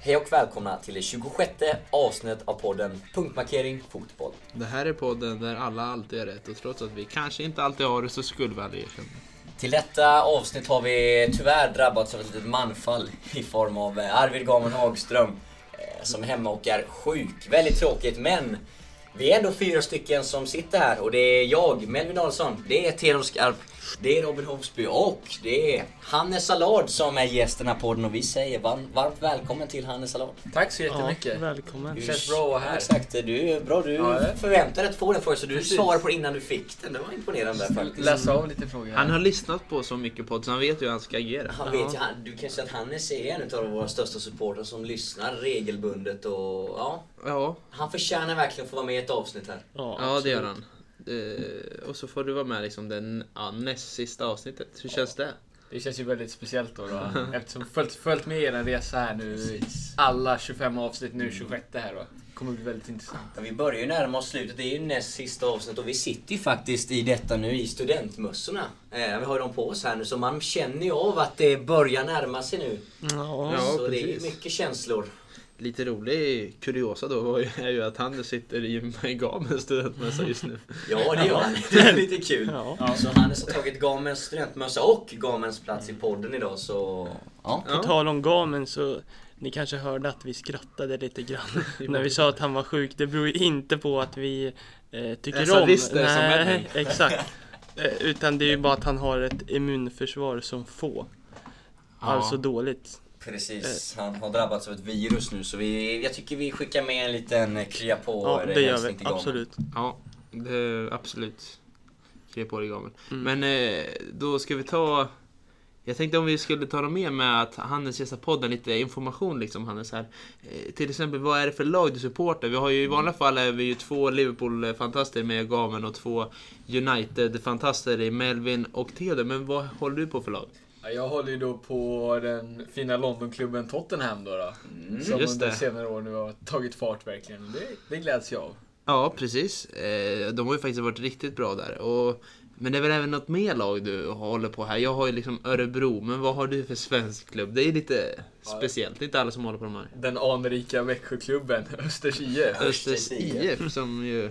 Hej och välkomna till det 26 avsnittet av podden Punktmarkering Fotboll. Det här är podden där alla alltid är rätt och trots att vi kanske inte alltid har det så skulle vi aldrig erkänna. Till detta avsnitt har vi tyvärr drabbats av ett litet manfall i form av eh, Arvid Gamen Hagström som är hemma och är sjuk. Väldigt tråkigt men vi är ändå fyra stycken som sitter här och det är jag, Melvin Adolfsson, det är Theodor Skarp, det är Robin Hovsby och det är Hannes Sallad som är gästen här podden och vi säger varmt, varmt välkommen till Hannes Sallad. Tack så jättemycket. Ja, välkommen. Det känns bra att vara här. Exakt, du är bra. Du Ja, ja. förväntade dig att få den frågan så du Precis. svarade på den innan du fick den. Det var imponerande faktiskt. Läsa av lite frågor. Han har lyssnat på så mycket podd så han vet ju hur han ska agera. Han vet ju, han, du kan säga att Hannes är en av våra största supportrar som lyssnar regelbundet och ja, Ja, han förtjänar verkligen att få vara med ett avsnitt här. Ja, ja det gör han. Eh, och så får du vara med liksom den ja, näst sista avsnittet. Hur känns det? Det känns ju väldigt speciellt då, då eftersom följt, följt med er en resa här nu i alla 25 avsnitt nu 26 här då. Kommer bli väldigt intressant. Ja, vi börjar ju närma oss slutet, det är ju näst sista avsnitt och vi sitter ju faktiskt i detta nu i studentmössorna. Eh, vi har ju dem på oss här nu så man känner ju av att det börjar närma sig nu. Ja, Ja, så det är ju mycket känslor. Lite rolig kuriosa då var ju- är ju att han sitter i Gamens studentmössa just nu. Ja, det gör han. Det är lite kul. ja. Så Hannes har tagit Gamens studentmössa och Gamens plats i podden idag så... Ja. På tal om gamen så ni kanske hörde att vi skrattade lite grann när vi sa att han var sjuk. Det beror ju inte på att vi eh, tycker om... som Nej, exakt. Eh, utan det är ju bara att han har ett immunförsvar som få. Alltså dåligt. Precis, han har drabbats av ett virus nu så vi, jag tycker vi skickar med en liten krya på Ja, det gör vi. Absolut. Ja, det, absolut. Skriv på dig Gamen. Mm. Men eh, då ska vi ta... Jag tänkte om vi skulle ta dem med med att Hannes gästar podden, lite information liksom Hannes här. Eh, till exempel, vad är det för lag du supportar? Vi har ju i vanliga fall är vi ju två Liverpool-fantaster med Gamen och två United-fantaster i Melvin och Theodor. Men vad håller du på för lag? Ja, Jag håller ju då på den fina Londonklubben Tottenham då. då som just under det. senare år nu har tagit fart verkligen. Det, det gläds jag av. Ja, precis. Eh, de har ju faktiskt varit riktigt bra där. Och, men det är väl även något mer lag du håller på här? Jag har ju liksom Örebro, men vad har du för svensk klubb? Det är lite speciellt. Det är inte alla som håller på de här. Den anrika Växjöklubben, Östers IF. Östers IF. IF som ju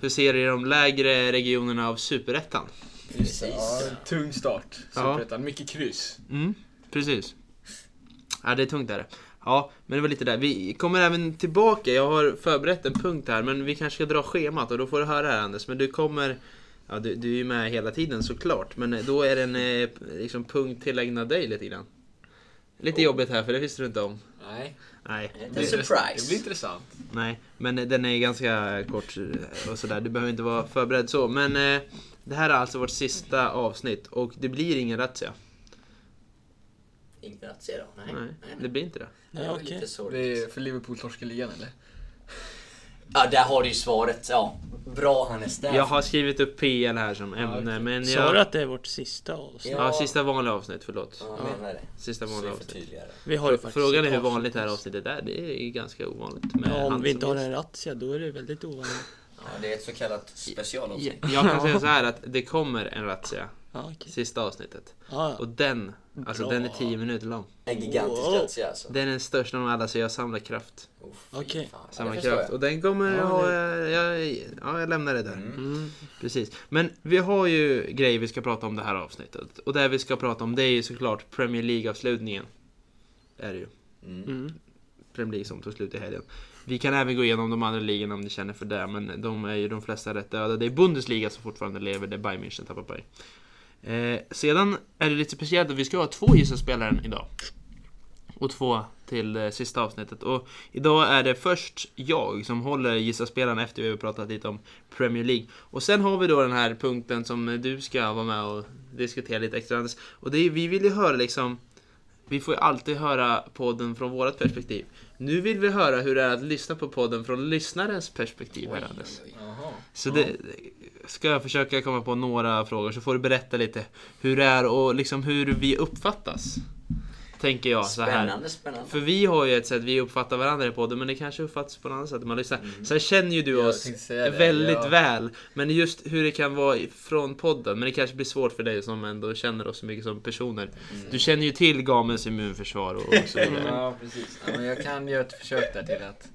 huserar i de lägre regionerna av Superettan. Precis. Ja, en tung start. Ja. Superettan. Mycket kryss. Mm, precis. Ja, det är tungt där. Ja, men det var lite där. Vi kommer även tillbaka. Jag har förberett en punkt här, men vi kanske ska dra schemat och då får du höra här Anders. Men du kommer... Ja, du, du är ju med hela tiden såklart, men eh, då är det en eh, liksom, punkt tillägnad dig lite grann. Lite jobbigt här, för det visste du inte om. Nej. Nej, En Det, surprise. det blir intressant. nej, men eh, den är ganska kort och sådär. Du behöver inte vara förberedd så. Men det här är alltså vårt sista avsnitt och det blir ingen razzia. Att se då? Nej. Nej, det blir inte det. Det var okej. lite Det sorgligt. är för Liverpool torskar ligan eller? Ja, där har du ju svaret. Ja, bra Hannes. Där. Jag har skrivit upp PL här som ämne, okej. men Sa du jag... att det är vårt sista avsnitt? Ja, sista vanliga avsnitt, förlåt. Ja, jag menar det. Sista Så vanliga vi avsnitt. förtydligar det. Vi har ju faktiskt Frågan är hur vanligt det här avsnitt. avsnittet är. Det är ju ganska ovanligt. Med Ja, om vi inte som har gäst. en razzia då är det väldigt ovanligt. Ja, det är ett så kallat specialavsnitt. Jag kan säga så här att det kommer en razzia. Ja, okej. Sista avsnittet. Ja, Och den, alltså Bra. den är 10 minuter lång. En gigantisk Wow. razzia alltså. Den är den största av alla så jag samlar kraft. Oh, Okej. fan. Ja, Samlar förstår kraft. jag. Och den kommer Ja, ha, det- jag, ja, jag lämnar det där. Mm. Mm. Precis. Men vi har ju grejer vi ska prata om det här avsnittet. Och det vi ska prata om det är ju såklart Premier League-avslutningen. Är det ju. Mm. Premier League som tog slut i helgen. Vi kan även gå igenom de andra ligorna om ni känner för det, men de är ju de flesta rätt döda. Det är Bundesliga som fortfarande lever, det är Bayern München tappar poäng. Eh, sedan är det lite speciellt att vi ska ha två Gissa Spelaren idag. Och två till eh, sista avsnittet. Och idag är det först jag som håller gissa-spelaren efter vi har pratat lite om Premier League. Och sen har vi då den här punkten som du ska vara med och diskutera lite extra. Anders. Och det är, vi vill ju höra liksom vi får ju alltid höra podden från vårt perspektiv. Nu vill vi höra hur det är att lyssna på podden från lyssnarens perspektiv här Anders. Jaha. Så det ska jag försöka komma på några frågor så får du berätta lite hur det är och liksom hur vi uppfattas. Tänker jag så här. Spännande, spännande. För vi har ju ett sätt vi uppfattar varandra i podden, men det kanske uppfattas på något annat sätt. Man lyssnar. Sen känner ju du Mm. Jag oss väldigt ja. väl. Men just hur det kan vara från podden. Men det kanske blir svårt för dig som ändå känner oss så mycket som personer. Mm. Du känner ju till gamens immunförsvar och, och så vidare. Ja, precis. Ja, men jag kan göra ett försök där till att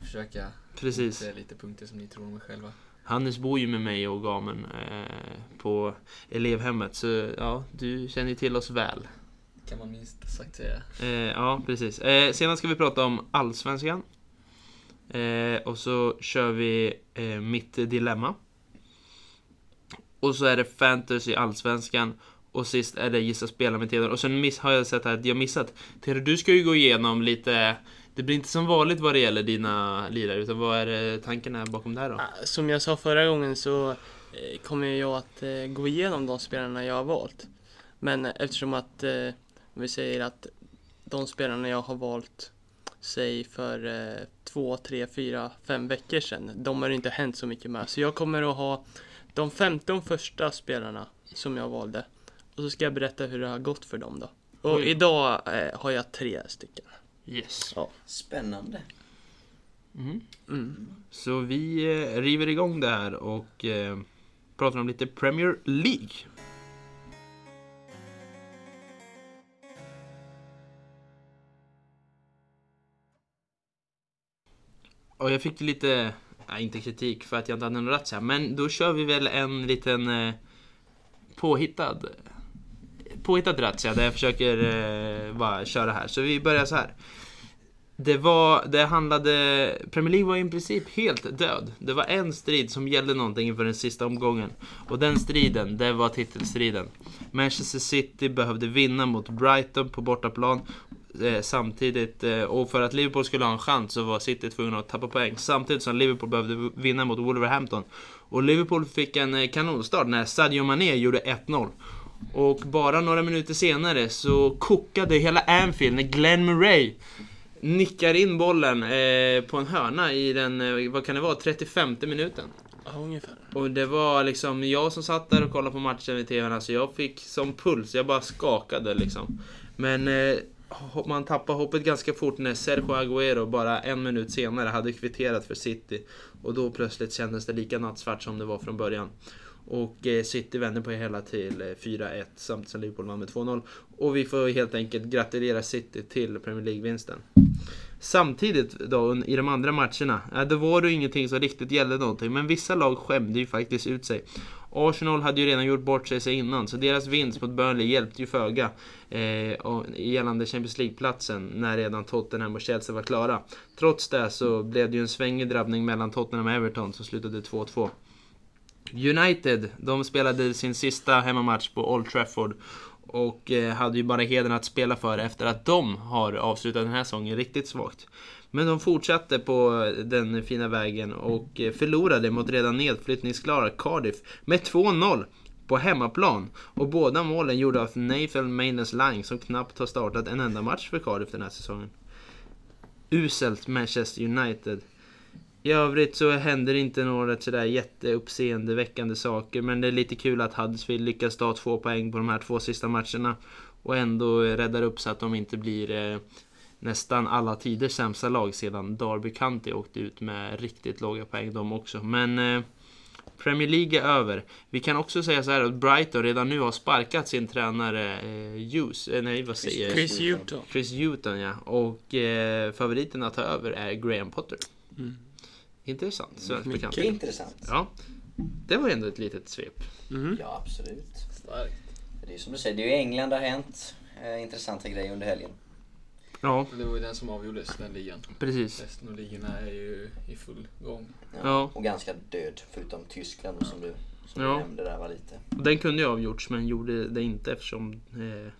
försöka Precis. säga lite punkter som ni tror om er själva. Hannes bor ju med mig och gamen eh, på elevhemmet. Så ja, du känner ju till oss väl. Kan man minst sagt säga. Eh, ja, precis. Eh, sedan ska vi prata om Allsvenskan. Eh, och så kör vi eh, mitt dilemma. Och så är det fantasy Allsvenskan. Och sist är det gissa spela med Theodor. Och sen miss, har jag sett här att jag missat. Theodor, du ska ju gå igenom lite... Det blir inte som vanligt vad det gäller dina lirare. Utan vad är det tanken är bakom det här då? Ah, Som jag sa förra gången så eh, kommer jag att eh, gå igenom de spelarna jag har valt. Men eh, eftersom att eh, vi säger att de spelarna jag har valt säg för eh, två, tre, fyra, fem veckor sedan. De har det inte hänt så mycket med. Så jag kommer att ha de 15 första spelarna som jag valde. Och så ska jag berätta hur det har gått för dem då. Och Oj. idag eh, har jag tre stycken. Yes. Spännande. Mm. Mm. Så vi eh, river igång det här och eh, pratar om lite Premier League. Och jag fick lite, nej, inte kritik för att jag inte hade någon razzia, men då kör vi väl en liten eh, påhittad påhittad razzia där jag försöker eh, bara köra här. Så vi börjar så här. Det var, det handlade, Premier League var i princip helt död. Det var en strid som gällde någonting inför den sista omgången. Och den striden, det var titelstriden. Manchester City behövde vinna mot Brighton på bortaplan. Eh, samtidigt, eh, och för att Liverpool skulle ha en chans så var City tvungna att tappa poäng. Samtidigt som Liverpool behövde vinna mot Wolverhampton. Och Liverpool fick en eh, kanonstart när Sadio Mané gjorde 1-0. Och bara några minuter senare så kokade hela Anfield när Glenn Murray nickar in bollen eh, på en hörna i den, vad kan det vara, 35 minuten. Ja, ungefär. Och det var liksom jag som satt där och kollade på matchen i TVn, alltså jag fick som puls, jag bara skakade liksom. Men eh, man tappade hoppet ganska fort när Sergio Agüero bara en minut senare hade kvitterat för City. Och då plötsligt kändes det lika nattsvart som det var från början. Och eh, City vände på det hela till eh, 4-1 samtidigt som Liverpool vann med 2-0. Och vi får helt enkelt gratulera City till Premier League-vinsten. Samtidigt då i de andra matcherna, eh, ja, då var det ju ingenting som riktigt gällde någonting. Men vissa lag skämde ju faktiskt ut sig. Arsenal hade ju redan gjort bort sig, sig innan, så deras vinst mot Burnley hjälpte ju föga eh, gällande Champions League-platsen när redan Tottenham och Chelsea var klara. Trots det så blev det ju en svängig drabbning mellan Tottenham och Everton som slutade 2-2. United, de spelade sin sista hemmamatch på Old Trafford och eh, hade ju bara hedern att spela för efter att de har avslutat den här säsongen riktigt svagt. Men de fortsatte på eh, den fina vägen och eh, förlorade mot redan nedflyttningsklara Cardiff med 2-0 på hemmaplan. Och båda målen gjorda av Nathan Mayness Lang som knappt har startat en enda match för Cardiff den här säsongen. Uselt Manchester United. I övrigt så händer inte några sådär jätteuppseendeväckande saker men det är lite kul att Huddersfield lyckas ta två poäng på de här två sista matcherna och ändå eh, räddar upp så att de inte blir eh, nästan alla tiders sämsta lag sedan Derby County åkte ut med riktigt låga poäng de också. Men eh, Premier League är över. Vi kan också säga så här att Brighton redan nu har sparkat sin tränare eh, Hughes, eh, nej vad säger jag? Chris Hutton. Chris Hutton ja. Och eh, favoriten att ta över är Graham Potter. Mm. Intressant, svensk Mycket. bekant. Det är intressant. Ja, det var ändå ett litet svep. Mm. Ja, absolut. Starkt. Det är som du säger, det är ju England det har hänt eh, intressanta grejer under helgen. Ja, Det var ju den som avgjordes, den ligan. precis. Resten av ligorna är ju i full gång. Ja. Och ganska död, förutom Tyskland som du, som Ja. du nämnde där var lite. Den kunde ju avgjorts men gjorde det inte eftersom eh,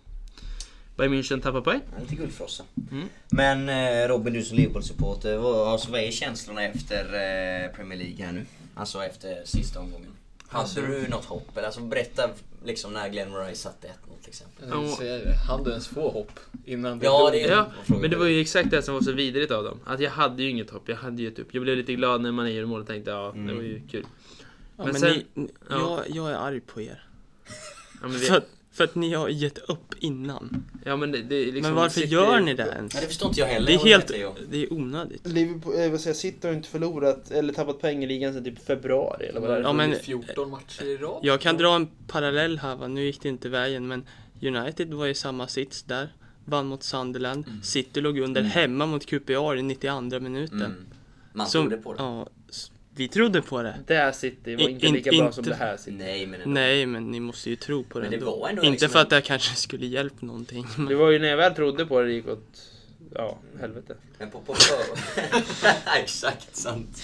Bayern München tappade poäng. Ja, lite guldfrossa. Mm. Men eh, Robin, du som Liverpool-supporter, vad, alltså, vad är känslorna efter eh, Premier League här nu? Alltså efter sista omgången. Hade du något hopp? Eller alltså berätta liksom när Glenn Murray satte 1-0 till exempel. Jag tänkte säga det. Han hade ens få hopp innan Ja, det är- Ja, men det du? var ju exakt det som var så vidrigt av dem. Att jag hade ju inget hopp, jag hade gett upp. Jag blev lite glad när man gjorde mål och tänkte ja, det Mm. var ju kul. Ja, Men men sen- ni, ja. jag, jag är arg på er. Ja, men vi, För, att- ni har gett upp innan. Ja men det, det är liksom Men varför City- gör ni det ens? Nej, det förstår inte jag heller. Det är helt, det är onödigt. Liverpool, eh, vad säger City har inte förlorat eller tappat poäng i ligan sedan typ februari eller vad det är. Ja, men- 14 matcher i rad. Jag kan dra en parallell här va, nu gick det inte vägen men United var i samma sits där. Vann mot Sunderland. City låg under hemma mot QPR i 92 minuten. Mm. Man trodde på det. Ja, vi trodde på det. Det här City var In- inte in- lika bra inte- som det här City. Nej, men ändå. Nej, men ni måste ju tro på det Men det ändå. var ändå Inte liksom för att det kanske skulle hjälpt någonting. Det Men... var ju när jag väl trodde på det, det gick åt, ja, helvete. Men på, på för... Exakt sant.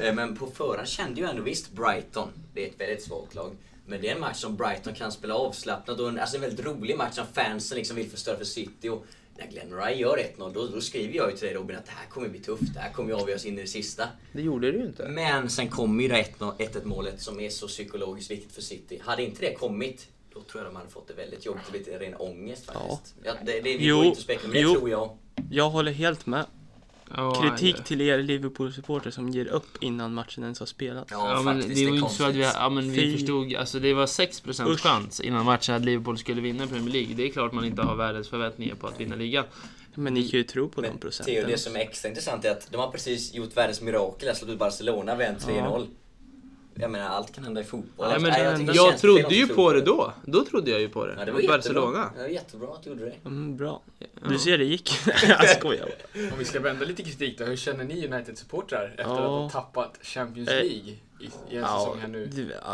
Eh, Men på förhand kände ju ändå visst Brighton, det är ett väldigt svagt lag. Men det är en match som Brighton kan spela avslappnat och en, alltså en väldigt rolig match som fansen liksom vill förstöra för City. Och när Glenn Rye gör 1-0 då, då skriver jag ju till dig Robin att det här kommer bli tufft, det här kommer ju avgöras in i det sista. Det gjorde det ju inte. Men sen kommer ju det 1-0 1-1 målet som är så psykologiskt viktigt för City. Hade inte det kommit, då tror jag de hade fått det väldigt jobbigt och lite ren ångest faktiskt. Ja. det, det, vi Jo, går inte att spekulera, men det jo. tror jag. Jag håller helt med. Ja, Kritik till er Liverpool-supporter som ger upp innan matchen ens har spelats. Ja, Ja, men faktiskt. det var ju är inte så att vi, konstigt. ja, men vi Fy. förstod, alltså det var 6% Usch. chans innan matchen att Liverpool skulle vinna Premier League. Det är klart man inte har världens förväntningar på att vinna ligan. Men ni kan ju tro på de Men procenten. Theo, det som är extra intressant är att de har precis gjort världens mirakel, slagit ut Barcelona, vänt 3-0. Jag menar, allt kan hända i fotboll. Ja, men, Nej, jag känns trodde ju på det då. Då trodde jag ju på det. Ja, det var Barcelona. jättebra. Det var jättebra att du gjorde det. Mm, bra. Ja. Du ser, det gick. jag skojar. Om vi ska vända lite kritik då, hur känner ni United-supportrar efter Ja. att ha tappat Champions Eh, League i, i en Ja, säsong här nu?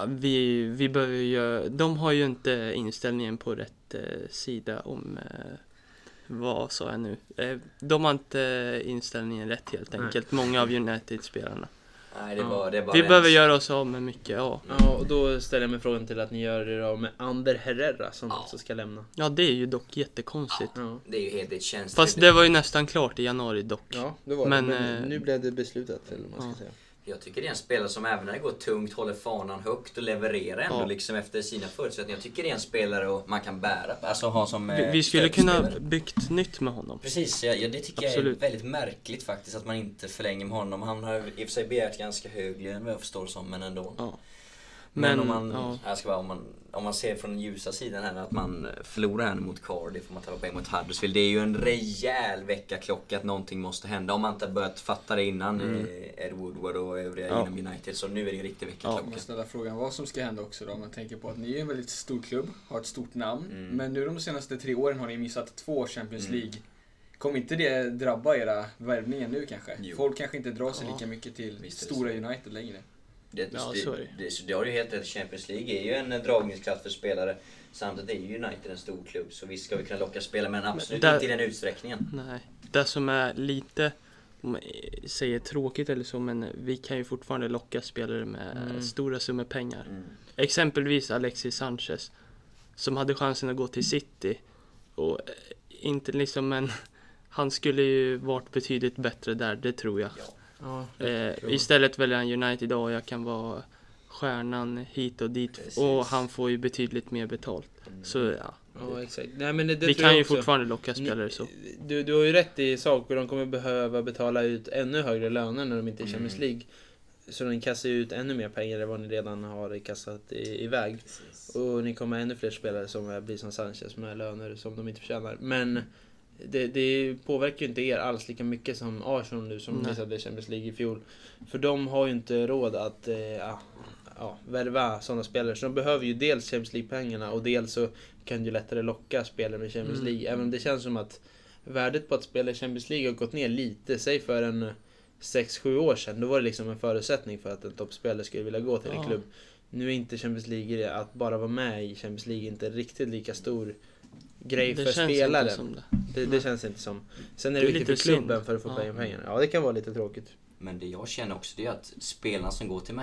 vi, vi behöver ju de har ju inte inställningen på rätt eh, sida om eh, vad sa jag nu? Eh, de har inte inställningen rätt helt Nej. enkelt, många av United-spelarna. Nej, det Ja. var, det var Vi behöver göra oss av med mycket, ja. Ja, och då ställer jag mig frågan till att ni gör er av med Ander Herrera som Ja. också ska lämna. Ja, det är ju dock jättekonstigt. Ja, Det är ju helt, känns... Fast det var ju nästan klart i januari dock. ja det var Men, det. Men eh, nu blev det beslutat, eller vad man ska säga. Jag tycker det är en spelare som även när det går tungt håller fanan högt och levererar ändå Ja. liksom efter sina förutsättningar. Jag tycker det är en spelare och man kan bära. Alltså ha som Vi, eh, vi skulle kunna stödspelare. byggt nytt med honom. Precis, ja, ja, det tycker Absolut. jag är väldigt märkligt faktiskt att man inte förlänger med honom. Han har i och för sig begärt ganska hög lön vad jag förstår som, men ändå. Ja. Men, Men, om, man, ja. jag ska bara, om, man, om man ser från den ljusa sidan här att man förlorar här mot Cardiff och man tappar poäng mot Huddersfield. Det är ju en rejäl väckarklocka att någonting måste hända. Om man inte börjat fatta det innan Mm. eh, Ed Woodward och övriga Ja. inom United. Så nu är det en riktig Jag väckarklocka. måste ställa frågan vad som ska hända också då. Om man tänker på att ni är en väldigt stor klubb, har ett stort namn. Mm. Men nu de senaste tre åren har ni missat två Champions Mm. League. Kommer inte det drabba era värvningar nu kanske? Jo. Folk kanske inte drar sig Ja. lika mycket till Visst stora så. United längre. Det, Ja, det, så är det. det, så det har du helt rätt Champions League är ju en eh, dragningskraft för spelare. Samtidigt är ju United en stor klubb så visst ska vi kunna locka spelare men absolut där- inte i den utsträckningen. Nej. Det som är lite, om man säger tråkigt eller så, men vi kan ju fortfarande locka spelare med Mm. stora summor pengar. Mm. Exempelvis Alexis Sanchez. Som hade chansen att gå till City. Och eh, inte liksom, men han skulle ju varit betydligt bättre där, det tror jag. Ja. Ja, Eh, istället väljer han United och jag kan vara stjärnan hit och dit. Precis. Och han får ju betydligt mer betalt. Mm. Så ja, ja exakt. Nej, men det, det vi kan ju också. fortfarande locka spelare så. Du, du har ju rätt i saker, de kommer behöva betala ut ännu högre löner när de inte är i Champions Mm. League. Så de kastar ut ännu mer pengar än vad ni redan har kastat i, iväg. Precis. Och ni kommer ännu fler spelare som blir som Sanchez med löner som de inte förtjänar. Men det, det påverkar ju inte er alls lika mycket som Arsenal nu som missade Champions League i fjol. För de har ju inte råd att eh, ja, värva sådana spelare. Så de behöver ju dels Champions League-pengarna och dels så kan det ju lättare locka spelare med Champions Mm. League. Även om det känns som att värdet på att spela i Champions League har gått ner lite. Säg för en 6-7 år sedan. Då var det liksom en förutsättning för att en toppspelare skulle vilja gå till en Ja. klubb. Nu är inte Champions League, att bara vara med i Champions League, inte riktigt lika stor grej Det för känns spelaren. inte som det. Det, känns inte som. Sen är Det det är viktigt för klubben synd. för att få Ja. pengar pengarna. Ja, det kan vara lite tråkigt. Men det jag känner också det är att spelarna som går till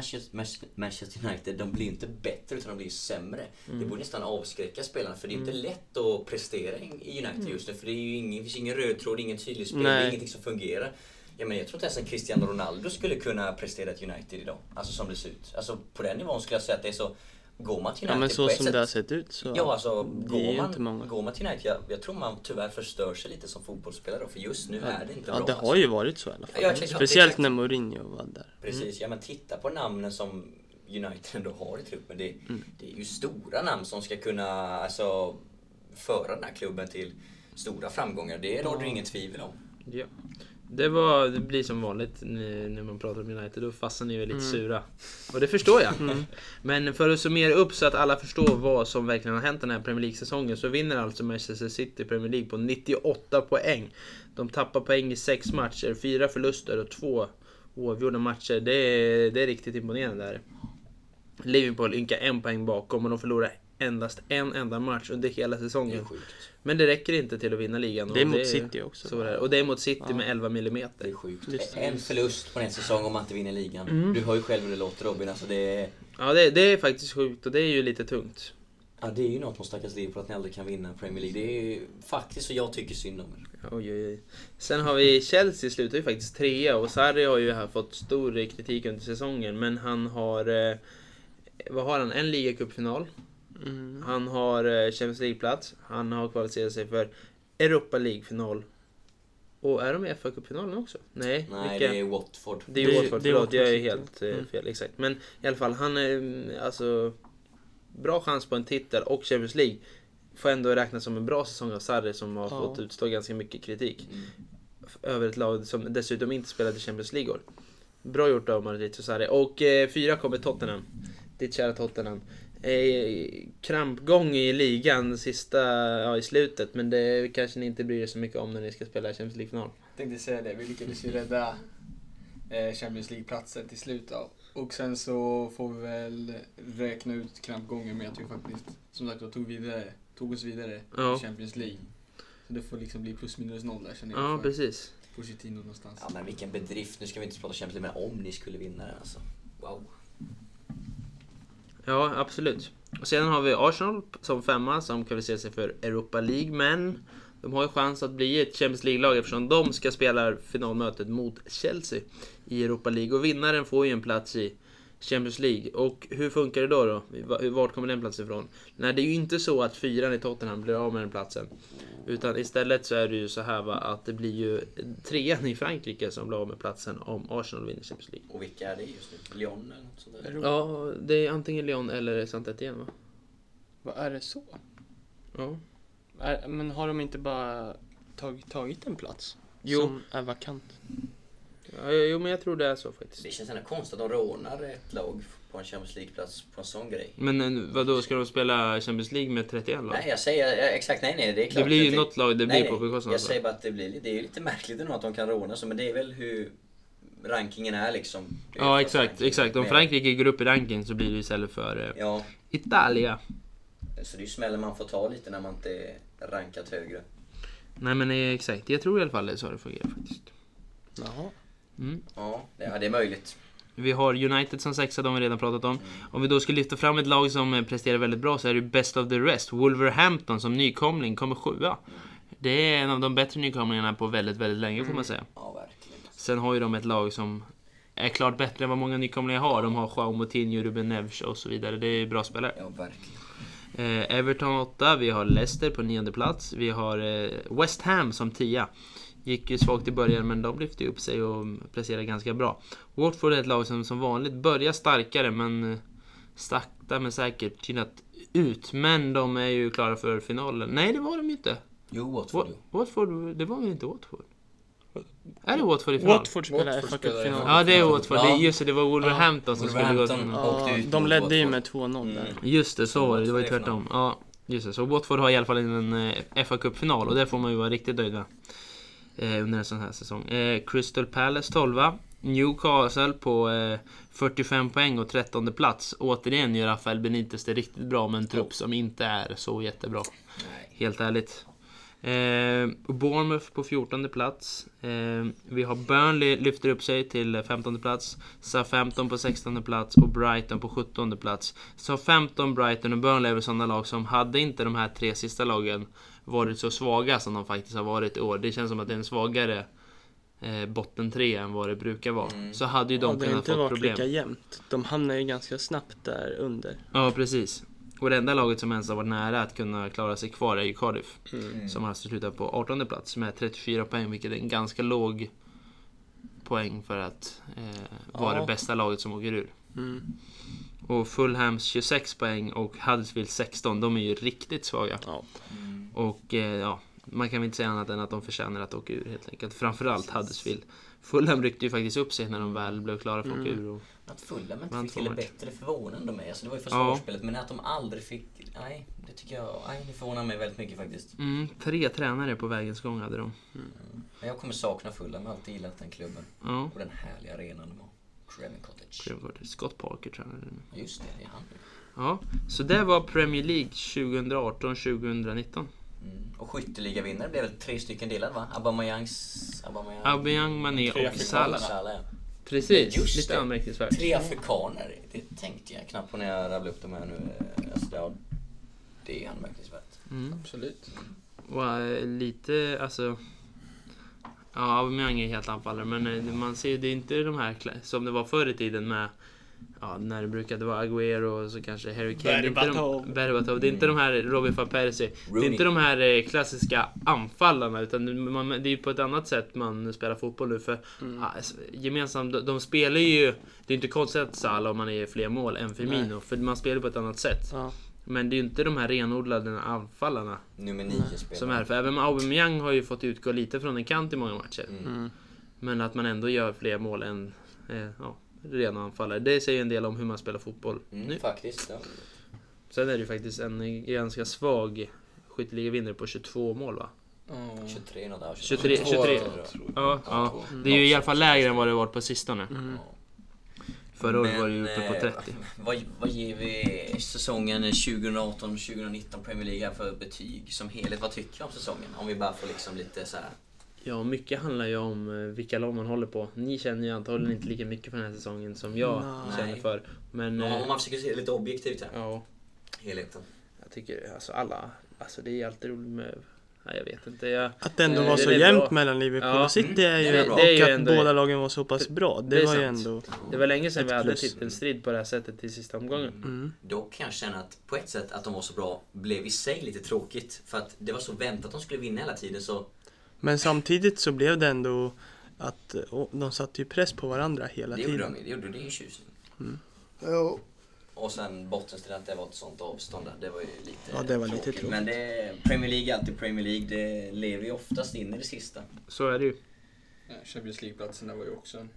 Manchester, United, de blir inte bättre utan de blir sämre. Det borde nästan avskräcka spelarna för det är inte Mm. lätt att prestera i i United just nu. För det är ju ingen, det finns ingen röd tråd, ingen tydlig spel, det är ingenting som fungerar. Ja, men jag tror inte ens en Cristiano Ronaldo skulle kunna prestera ett United idag. Alltså som det ser ut. Alltså på den nivån skulle jag säga att det är så... Går man till United Ja men så som sätt, det har sett ut så. Ja, alltså går man, inte många. går man till United, jag, jag tror man tyvärr förstör sig lite som fotbollsspelare för just nu är det inte Ja bra. det har ju varit så i alla fall. Ja, exakt, ja, Speciellt exakt. när Mourinho var där. Precis, ja men titta på namnen som United ändå har i truppen. Det, det är ju stora namn som ska kunna alltså, föra den här klubben till stora framgångar. Det råder det inget tvivel om. Ja. Det, var, det blir som vanligt när man pratar om United, då fastnar ni ju lite sura. Och det förstår jag. Men för att summera upp så att alla förstår vad som verkligen har hänt den här Premier League-säsongen så vinner alltså Manchester City Premier League på 98 poäng. De tappar poäng i sex matcher, fyra förluster och två oavgjorda matcher. Det är, det är riktigt imponerande. Där. Liverpool ynka en poäng bakom och de förlorar endast en enda match under hela Det är säsongen. sjukt. Men det räcker inte till att vinna ligan. Det är mot City också. Så är det. Och det är mot City Ja. med 11 mm. Det är sjukt. Visst. En förlust på en säsong om man inte vinner ligan. Mm. Du hör ju själv hur det låter Robin. Alltså det, är, Ja, det, det är faktiskt sjukt och det är ju lite tungt. ja, det är ju något mot stackars Liverpool att ni aldrig kan vinna Premier League. Det är ju faktiskt så jag tycker synd om er. Oj, oj, oj. Sen har vi Chelsea slutar ju faktiskt trea och Sarri har ju här fått stor kritik under säsongen men han har... Eh, vad har han? En ligacupfinal. Mm. Han har eh, Champions League-plats. Han har kvalificerat sig för Europa League-final. Och är de i fa Cup-finalen också? Nej, Nej, vilka? det är Watford. Det är Det- Watford, det är förlåt. Watford Jag är helt eh, Mm. fel, exakt. Men i alla fall, han är mm, alltså... Bra chans på en titel och Champions League. Får ändå räknas som en bra säsong av Sarri som har Ja. fått utstå ganska mycket kritik. Mm. Över ett lag som dessutom inte spelade Champions League år. Bra gjort av Maurizio Sarri. Och eh, fyra kommer Tottenham. Ditt kära Tottenham. Eh, krampgång i ligan sista, ja, i slutet. Men det kanske ni inte bryr er så mycket om när ni ska spela Champions League-final. tänkte säga det, vi lyckades ju rädda eh, Champions League-platsen till slut då. Och sen så får vi väl räkna ut krampgången med att vi faktiskt, som sagt, tog, vidare, tog oss vidare Ja. i Champions League. Så det får liksom bli plus minus noll där känner jag Ja, för precis. Pochettino någonstans. Ja men vilken bedrift. Nu ska vi inte prata Champions League, men om ni skulle vinna den alltså. Wow. Ja, absolut. Och sedan har vi Arsenal som femma som kvalificerar sig för Europa League. Men de har ju chans att bli ett Champions League-lag eftersom de ska spela finalmötet mot Chelsea i Europa League. Och vinnaren får ju en plats i Champions League. Och hur funkar det då? då? Va- Vart kommer den platsen ifrån? Nej, det är ju inte så att fyran i Tottenham blir av med den platsen. Utan istället så är det ju så här va, att det blir ju trean i Frankrike som blir av med platsen om Arsenal vinner Champions League. Och vilka är det just nu? Lyon eller något sånt där? Ja, det är antingen Lyon eller saint Etienne va? Vad är det så? Ja. Är, men har de inte bara tagit, tagit en plats? Jo. Som är vakant? Ja, jo, men jag tror det är så faktiskt. Det känns ändå konstigt att de rånar ett lag på en Champions League-plats på en sån grej. Men eh, vad då ska de spela Champions League med 31 lag? Nej, jag säger ja, exakt nej, nej. Det är klart. det blir ju något lag det nej, blir på bekostnad Jag säger bara att det blir det är ju lite märkligt ändå att de kan råna så, men det är väl hur rankingen är liksom. Ja, exakt, exakt. Om Frankrike går upp i ranking så blir det istället för eh, Ja, Italia. så det är ju smällen man får ta lite när man inte är rankat högre. Nej men eh, exakt, jag tror i alla fall det är så det fungerar faktiskt. Jaha. Mm. Ja, det, är möjligt. Vi har United som sexa, de har vi redan pratat om. Om vi då ska lyfta fram ett lag som eh, presterar väldigt bra så är det Best of the Rest. Wolverhampton som nykomling kommer sjua. Det är en av de bättre nykomlingarna på väldigt, väldigt länge får man säga. Ja, verkligen. Sen har ju de ett lag som är klart bättre än vad många nykomlingar har. De har Joao Moutinho, Ruben Neves och så vidare. Det är bra spelare. Ja, verkligen. Eh, Everton 8, vi har Leicester på nionde plats. Vi har eh, West Ham som 10. Gick ju svagt i början men de lyfte upp sig och placerade ganska bra. Watford är ett lag som som vanligt börjar starkare men eh, sakta men säkert tynat ut. Men de är ju klara för finalen. Nej det var de ju inte. Jo, Watford. Watford, det var väl inte Watford? Är det Watford i final? Watford spelar FA Cup-final. Ja det är Watford, Ja. det, just det, det var Wolverhampton som skulle gå till... Ja. Ja, de ledde ju med 2-0 där. Mm. Just det, så var det. Det var ju tvärtom. Ja, just det. Så Watford har i alla fall en eh, FA Cup-final och det får man ju vara riktigt nöjd med. Eh, under en sån här säsong. Eh, Crystal Palace 12 Newcastle på eh, 45 poäng och 13 plats. Återigen gör Rafael Benitez det riktigt bra med en trupp som inte är så jättebra. Nej. Helt ärligt. Eh, Bournemouth på 14 plats. Eh, vi har Burnley lyfter upp sig till 15 plats. Southampton på 16 plats och Brighton på 17 plats. Southampton, Brighton och Burnley är väl sådana lag som hade inte de här tre sista lagen varit så svaga som de faktiskt har varit i år. Det känns som att det är en svagare eh, botten tre än vad det brukar vara. Mm. Så hade ju Ja, de det har kunnat inte få varit problem. lika jämnt. De hamnar ju ganska snabbt där under. Ja, precis. Och det enda laget som ens har varit nära att kunna klara sig kvar är ju Cardiff. Mm. Som alltså slutar på 18 plats med 34 poäng, vilket är en ganska låg poäng för att eh, vara Ja. det bästa laget som åker ur. Mm. Och Fulhams 26 poäng och Huddersfield 16. De är ju riktigt svaga. Ja. Mm. Och eh, ja, man kan väl inte säga annat än att de förtjänar att åka ur helt enkelt. Framförallt Huddersfield. Fulham ryckte ju faktiskt upp sig när de väl blev klara för att åka Mm. ur. Och, Att Fulham inte fick till det bättre förvånande mig. Alltså det var ju Ja. försvarsspelet, men att de aldrig fick... Nej, det tycker jag... Nej, det förvånar mig väldigt mycket faktiskt. mm, tre tränare på vägens gång hade de. Men jag kommer sakna Fulham, jag har alltid gillat den klubben. Ja, Och den härliga arenan de har. Craven Cottage. Craven Scott Parker tränare nu. Just det, det är han. Ja, så det var Premier League 2018-2019. Mm. Och skytteligavinnare blev väl tre stycken delade va? Aubameyangs... Aubameyang... Aubameyang, Mané Tre och. Salah. Salah, ja. Precis, Just lite det. anmärkningsvärt. Tre afrikaner, det tänkte jag knappt på när jag rabblade upp dem här nu. Alltså, det är anmärkningsvärt. Mm. Absolut. Och eh, lite, alltså... Ja, Aubameyang är helt anfallare, men eh, man ser ju, det är inte de här som det var förr i tiden med Ja, när det brukade vara Agüero och så kanske Harry Kane. Det är inte Berbatov. de, Berbatov. Det är inte de här Robin van Persie. Det är Rooney. inte de här eh, klassiska anfallarna utan man, det är ju på ett annat sätt man spelar fotboll nu för Mm. ja, alltså, gemensamt, de, de spelar ju Det är inte konstigt att Salah om man är fler mål än Firmino för man spelar på ett annat sätt. Ja. Men det är ju inte de här renodlade anfallarna Nummer nio spelar. som är för även Aubameyang har ju fått utgå lite från en kant i många matcher. Mm. Mm. Men att man ändå gör fler mål än eh, ja, rena anfallare. Det säger en del om hur man spelar fotboll Mm, nu. faktiskt. Ja. Sen är det ju faktiskt en ganska svag skytteligavinnare på 22 mål va? Ja. 23 något där. 23, 22, 23. tror jag. Ja, ja. Det är ju i alla fall lägre än vad det varit på sistone. Mm. Förra året var det ju uppe på eh, 30. Vad, vad ger vi säsongen 2018-2019 Premier League här för betyg som helhet? Vad tycker du om säsongen? Om vi bara får liksom lite så här. Ja, mycket handlar ju om eh, vilka lag man håller på. Ni känner ju antagligen inte lika mycket för den här säsongen som jag Nej. känner för. Men Om eh, man försöker se lite objektivt här. ja, Helheten. jag tycker alltså alla, alltså det är alltid roligt med, nej jag vet inte. Jag, Att det ändå Eh, var det så jämnt bra. mellan Liverpool Ja. och City är ju, Mm, det är bra. och Det är ju att ändå- båda lagen var så pass bra. Det, Det var ju ändå... det var länge sedan vi hade titelstrid på det här sättet i sista omgången. Mm. Dock kan jag känna att på ett sätt att de var så bra blev i sig lite tråkigt. För att det var så väntat att de skulle vinna hela tiden så... Men samtidigt så blev det ändå att de satte ju press på varandra hela Det gjorde tiden. de, det gjorde det är ju tjusning. Ja. Och sen bottenstriden att det var ett sånt avstånd där. Det var ju lite Ja, det var lite tråkigt. Men det, Premier League är alltid Premier League. Det lever ju oftast in i det sista. Så är det ju. Ja, Champions League-platserna var ju också en,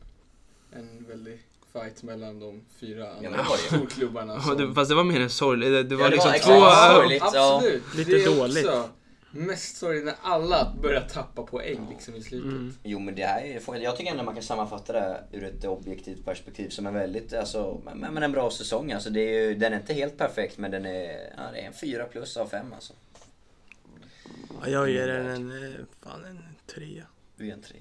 en väldig fight mellan de fyra andra storklubbarna. Ja, som- fast det var mer en sorglig, det, det var Ja, det liksom var två... exakt ja, sorgligt. ja. Absolut! Lite det dåligt. Också mest sorgligt när alla börjar tappa poäng liksom i slutet. Mm. Jo men det här är, jag tycker ändå man kan sammanfatta det ur ett objektivt perspektiv som en väldigt, alltså, men, men en bra säsong. Alltså, det är ju, den är inte helt perfekt men den är, ja, det är en 4 plus av 5 alltså. Ja, jag ger den en, eh, fan en trea. Du är en 3.